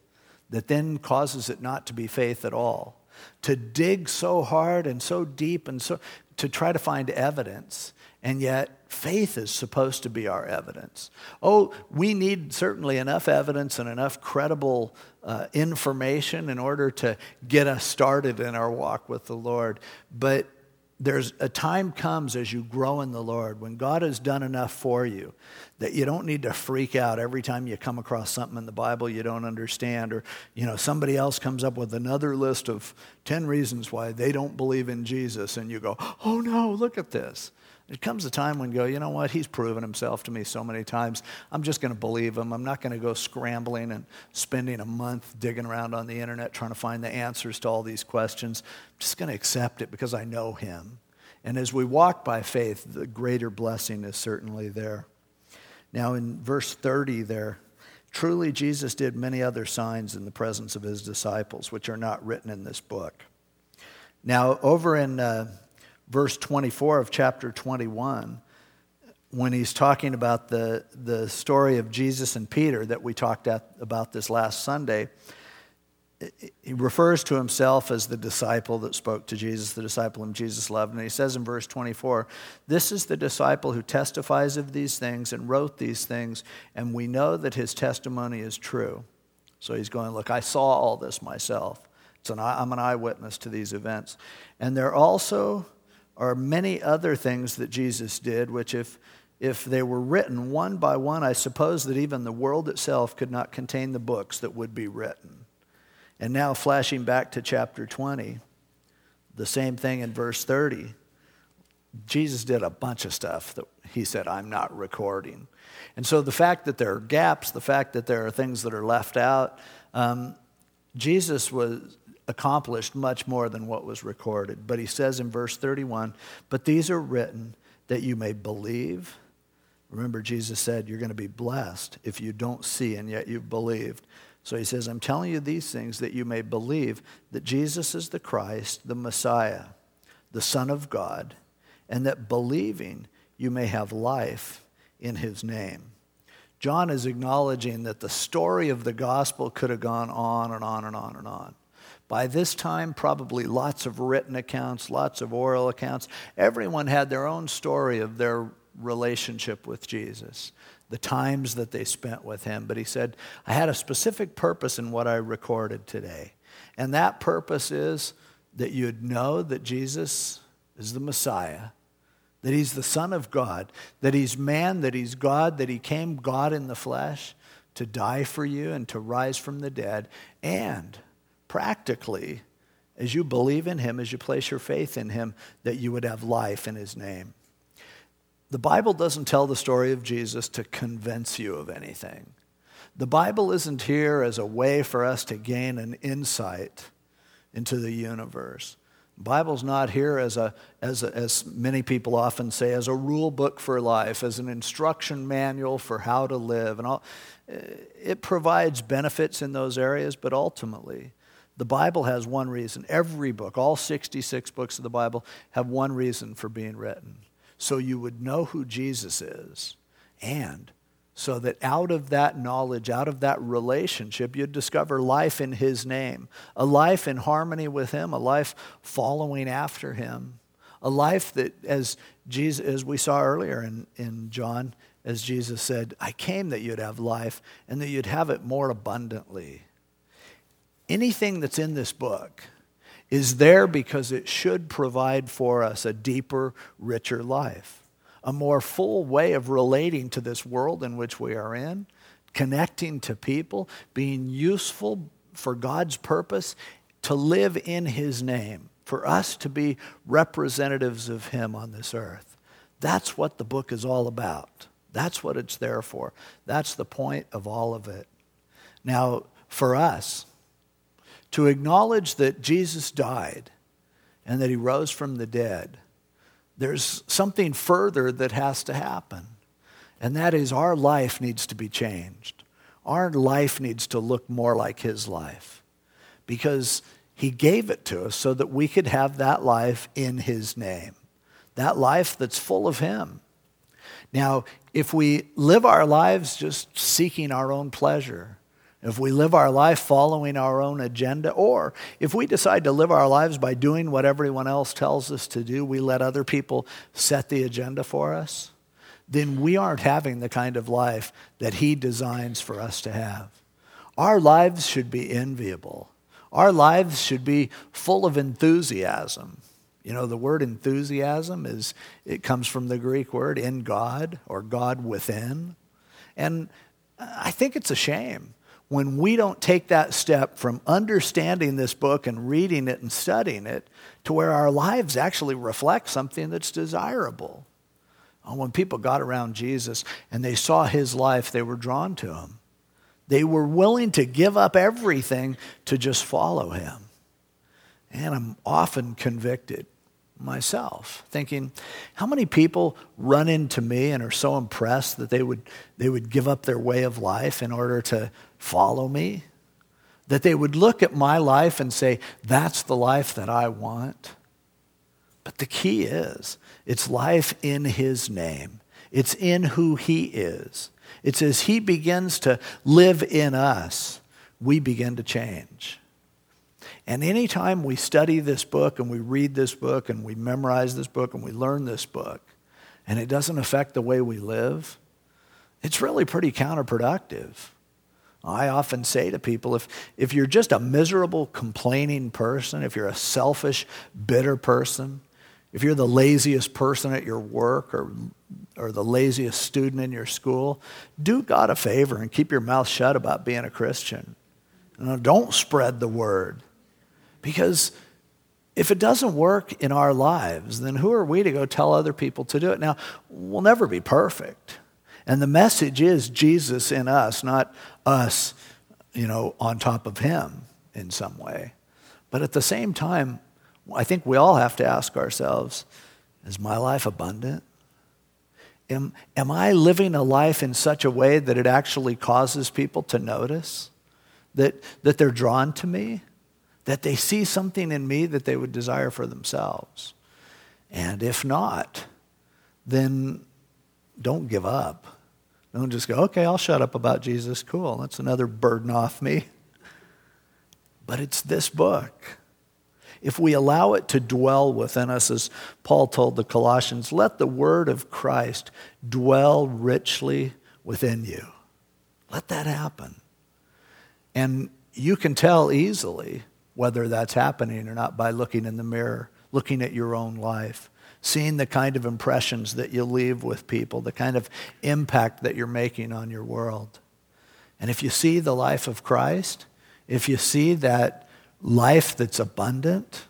that then causes it not to be faith at all. To dig so hard and so deep and so to try to find evidence and yet, faith is supposed to be our evidence. Oh, we need certainly enough evidence and enough credible uh, information in order to get us started in our walk with the Lord. But there's a time comes as you grow in the Lord when God has done enough for you that you don't need to freak out every time you come across something in the Bible you don't understand or you know somebody else comes up with another list of 10 reasons why they don't believe in Jesus and you go, "Oh no, look at this." There comes a time when you go, you know what, he's proven himself to me so many times. I'm just going to believe him. I'm not going to go scrambling and spending a month digging around on the internet trying to find the answers to all these questions. I'm just going to accept it because I know him. And as we walk by faith, the greater blessing is certainly there. Now, in verse 30 there, truly Jesus did many other signs in the presence of his disciples, which are not written in this book. Now, over in. Uh, verse 24 of chapter 21 when he's talking about the, the story of Jesus and Peter that we talked at, about this last Sunday he refers to himself as the disciple that spoke to Jesus, the disciple whom Jesus loved. And he says in verse 24, This is the disciple who testifies of these things and wrote these things, and we know that his testimony is true. So he's going, Look, I saw all this myself. So I'm an eyewitness to these events. And there also are many other things that Jesus did, which, if, if they were written one by one, I suppose that even the world itself could not contain the books that would be written. And now, flashing back to chapter 20, the same thing in verse 30. Jesus did a bunch of stuff that he said, I'm not recording. And so the fact that there are gaps, the fact that there are things that are left out, um, Jesus was accomplished much more than what was recorded. But he says in verse 31 But these are written that you may believe. Remember, Jesus said, You're going to be blessed if you don't see and yet you've believed. So he says, I'm telling you these things that you may believe that Jesus is the Christ, the Messiah, the Son of God, and that believing you may have life in his name. John is acknowledging that the story of the gospel could have gone on and on and on and on. By this time, probably lots of written accounts, lots of oral accounts. Everyone had their own story of their relationship with Jesus the times that they spent with him. But he said, I had a specific purpose in what I recorded today. And that purpose is that you'd know that Jesus is the Messiah, that he's the Son of God, that he's man, that he's God, that he came God in the flesh to die for you and to rise from the dead. And practically, as you believe in him, as you place your faith in him, that you would have life in his name. The Bible doesn't tell the story of Jesus to convince you of anything. The Bible isn't here as a way for us to gain an insight into the universe. The Bible's not here as, a, as, a, as many people often say, as a rule book for life, as an instruction manual for how to live. And all. It provides benefits in those areas, but ultimately, the Bible has one reason. Every book, all 66 books of the Bible, have one reason for being written so you would know who Jesus is, and so that out of that knowledge, out of that relationship, you'd discover life in His name, a life in harmony with Him, a life following after Him, a life that, as, Jesus, as we saw earlier in, in John, as Jesus said, I came that you'd have life and that you'd have it more abundantly. Anything that's in this book, is there because it should provide for us a deeper, richer life, a more full way of relating to this world in which we are in, connecting to people, being useful for God's purpose, to live in His name, for us to be representatives of Him on this earth. That's what the book is all about. That's what it's there for. That's the point of all of it. Now, for us, to acknowledge that Jesus died and that he rose from the dead, there's something further that has to happen. And that is our life needs to be changed. Our life needs to look more like his life because he gave it to us so that we could have that life in his name, that life that's full of him. Now, if we live our lives just seeking our own pleasure, if we live our life following our own agenda, or if we decide to live our lives by doing what everyone else tells us to do, we let other people set the agenda for us, then we aren't having the kind of life that He designs for us to have. Our lives should be enviable. Our lives should be full of enthusiasm. You know, the word enthusiasm is, it comes from the Greek word in God or God within. And I think it's a shame when we don't take that step from understanding this book and reading it and studying it to where our lives actually reflect something that's desirable. Oh, when people got around Jesus and they saw his life, they were drawn to him. They were willing to give up everything to just follow him. And I'm often convicted myself, thinking, how many people run into me and are so impressed that they would, they would give up their way of life in order to follow me? That they would look at my life and say, that's the life that I want? But the key is it's life in His name, it's in who He is. It's as He begins to live in us, we begin to change. And anytime we study this book and we read this book and we memorize this book and we learn this book, and it doesn't affect the way we live, it's really pretty counterproductive. I often say to people if, if you're just a miserable, complaining person, if you're a selfish, bitter person, if you're the laziest person at your work or, or the laziest student in your school, do God a favor and keep your mouth shut about being a Christian. don't spread the word. Because if it doesn't work in our lives, then who are we to go tell other people to do it? Now, we'll never be perfect. And the message is Jesus in us, not us, you know, on top of him in some way. But at the same time, I think we all have to ask ourselves is my life abundant? Am, am I living a life in such a way that it actually causes people to notice? That, that they're drawn to me? that they see something in me that they would desire for themselves. And if not, then don't give up. Don't just go, okay, I'll shut up about Jesus. Cool. That's another burden off me. But it's this book. If we allow it to dwell within us, as Paul told the Colossians, let the word of Christ dwell richly within you. Let that happen. And you can tell easily whether that's happening or not by looking in the mirror, looking at your own life, seeing the kind of impressions that you leave with people, the kind of impact that you're making on your world. And if you see the life of Christ, if you see that life that's abundant,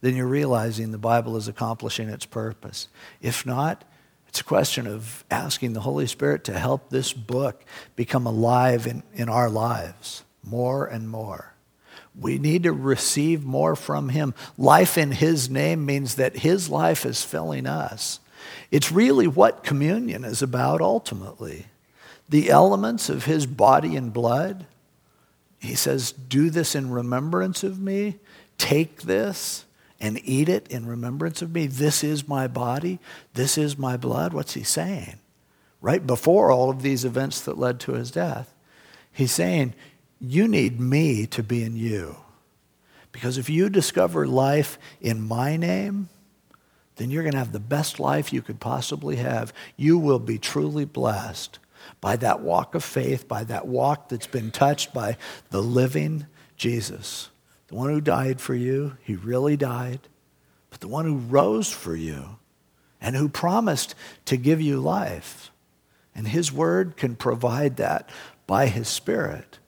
then you're realizing the Bible is accomplishing its purpose. If not, it's a question of asking the Holy Spirit to help this book become alive in, in our lives more and more. We need to receive more from Him. Life in His name means that His life is filling us. It's really what communion is about ultimately. The elements of His body and blood. He says, Do this in remembrance of me. Take this and eat it in remembrance of me. This is my body. This is my blood. What's He saying? Right before all of these events that led to His death, He's saying, you need me to be in you. Because if you discover life in my name, then you're going to have the best life you could possibly have. You will be truly blessed by that walk of faith, by that walk that's been touched by the living Jesus. The one who died for you, he really died, but the one who rose for you and who promised to give you life. And his word can provide that by his spirit.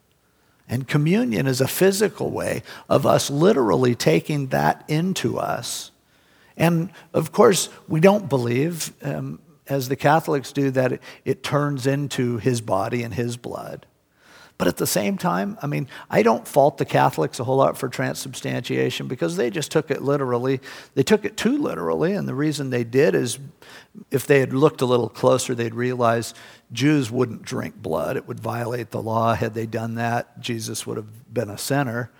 And communion is a physical way of us literally taking that into us. And of course, we don't believe, um, as the Catholics do, that it, it turns into his body and his blood. But at the same time, I mean, I don't fault the Catholics a whole lot for transubstantiation because they just took it literally. They took it too literally, and the reason they did is if they had looked a little closer, they'd realize Jews wouldn't drink blood. It would violate the law. Had they done that, Jesus would have been a sinner.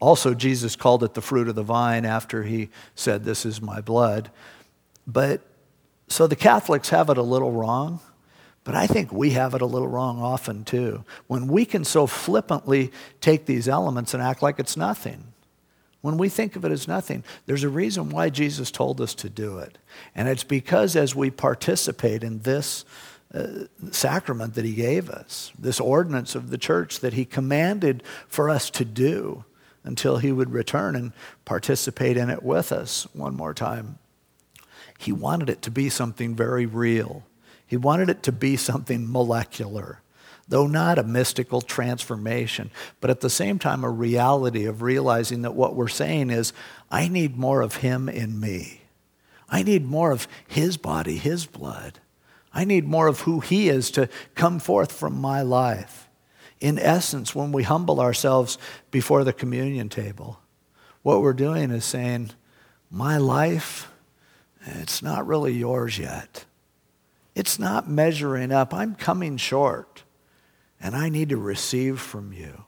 Also, Jesus called it the fruit of the vine after he said, This is my blood. But so the Catholics have it a little wrong. But I think we have it a little wrong often too. When we can so flippantly take these elements and act like it's nothing. When we think of it as nothing, there's a reason why Jesus told us to do it. And it's because as we participate in this uh, sacrament that he gave us, this ordinance of the church that he commanded for us to do until he would return and participate in it with us one more time, he wanted it to be something very real he wanted it to be something molecular, though not a mystical transformation, but at the same time, a reality of realizing that what we're saying is, I need more of Him in me. I need more of His body, His blood. I need more of who He is to come forth from my life. In essence, when we humble ourselves before the communion table, what we're doing is saying, My life, it's not really yours yet. It's not measuring up. I'm coming short, and I need to receive from you.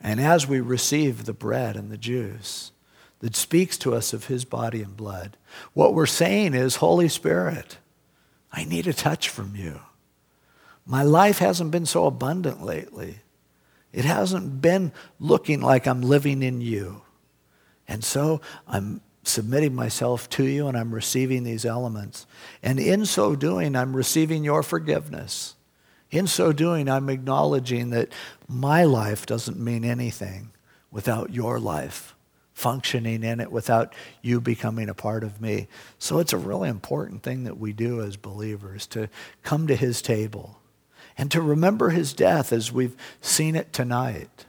And as we receive the bread and the juice, that speaks to us of his body and blood. What we're saying is, Holy Spirit, I need a touch from you. My life hasn't been so abundant lately. It hasn't been looking like I'm living in you. And so I'm submitting myself to you and I'm receiving these elements. And in so doing, I'm receiving your forgiveness. In so doing, I'm acknowledging that my life doesn't mean anything without your life functioning in it, without you becoming a part of me. So it's a really important thing that we do as believers to come to his table and to remember his death as we've seen it tonight.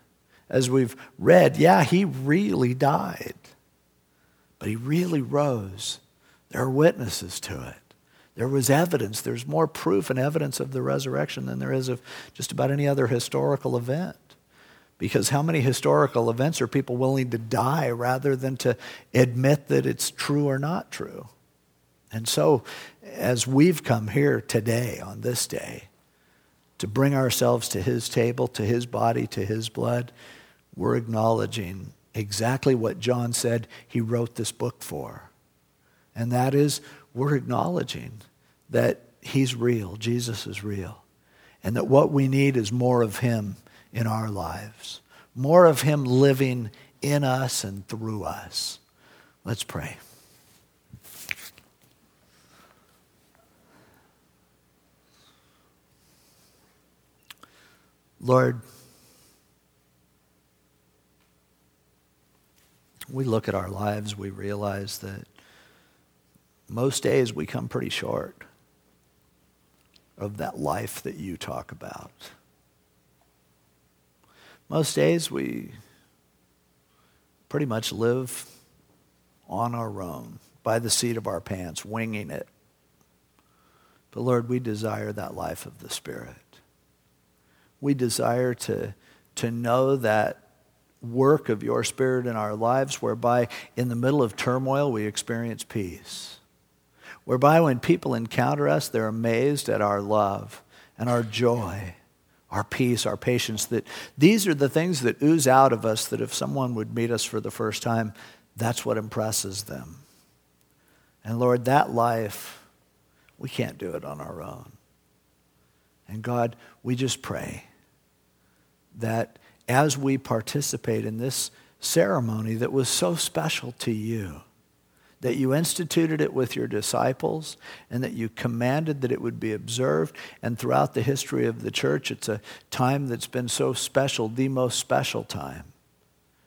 As we've read, yeah, he really died, but he really rose. There are witnesses to it. There was evidence. There's more proof and evidence of the resurrection than there is of just about any other historical event. Because how many historical events are people willing to die rather than to admit that it's true or not true? And so, as we've come here today, on this day, to bring ourselves to his table, to his body, to his blood, we're acknowledging exactly what John said he wrote this book for. And that is, we're acknowledging that He's real, Jesus is real, and that what we need is more of Him in our lives, more of Him living in us and through us. Let's pray. Lord, we look at our lives, we realize that most days we come pretty short of that life that you talk about. Most days we pretty much live on our own, by the seat of our pants, winging it. But Lord, we desire that life of the Spirit. We desire to, to know that work of your Spirit in our lives, whereby in the middle of turmoil we experience peace whereby when people encounter us, they're amazed at our love and our joy, our peace, our patience. That these are the things that ooze out of us that if someone would meet us for the first time, that's what impresses them. And Lord, that life, we can't do it on our own. And God, we just pray that as we participate in this ceremony that was so special to you, that you instituted it with your disciples and that you commanded that it would be observed. And throughout the history of the church, it's a time that's been so special, the most special time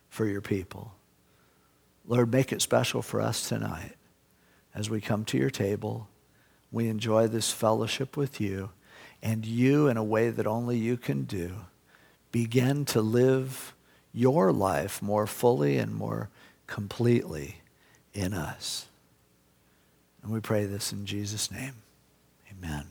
for your people. Lord, make it special for us tonight as we come to your table. We enjoy this fellowship with you, and you, in a way that only you can do, begin to live your life more fully and more completely in us. And we pray this in Jesus' name. Amen.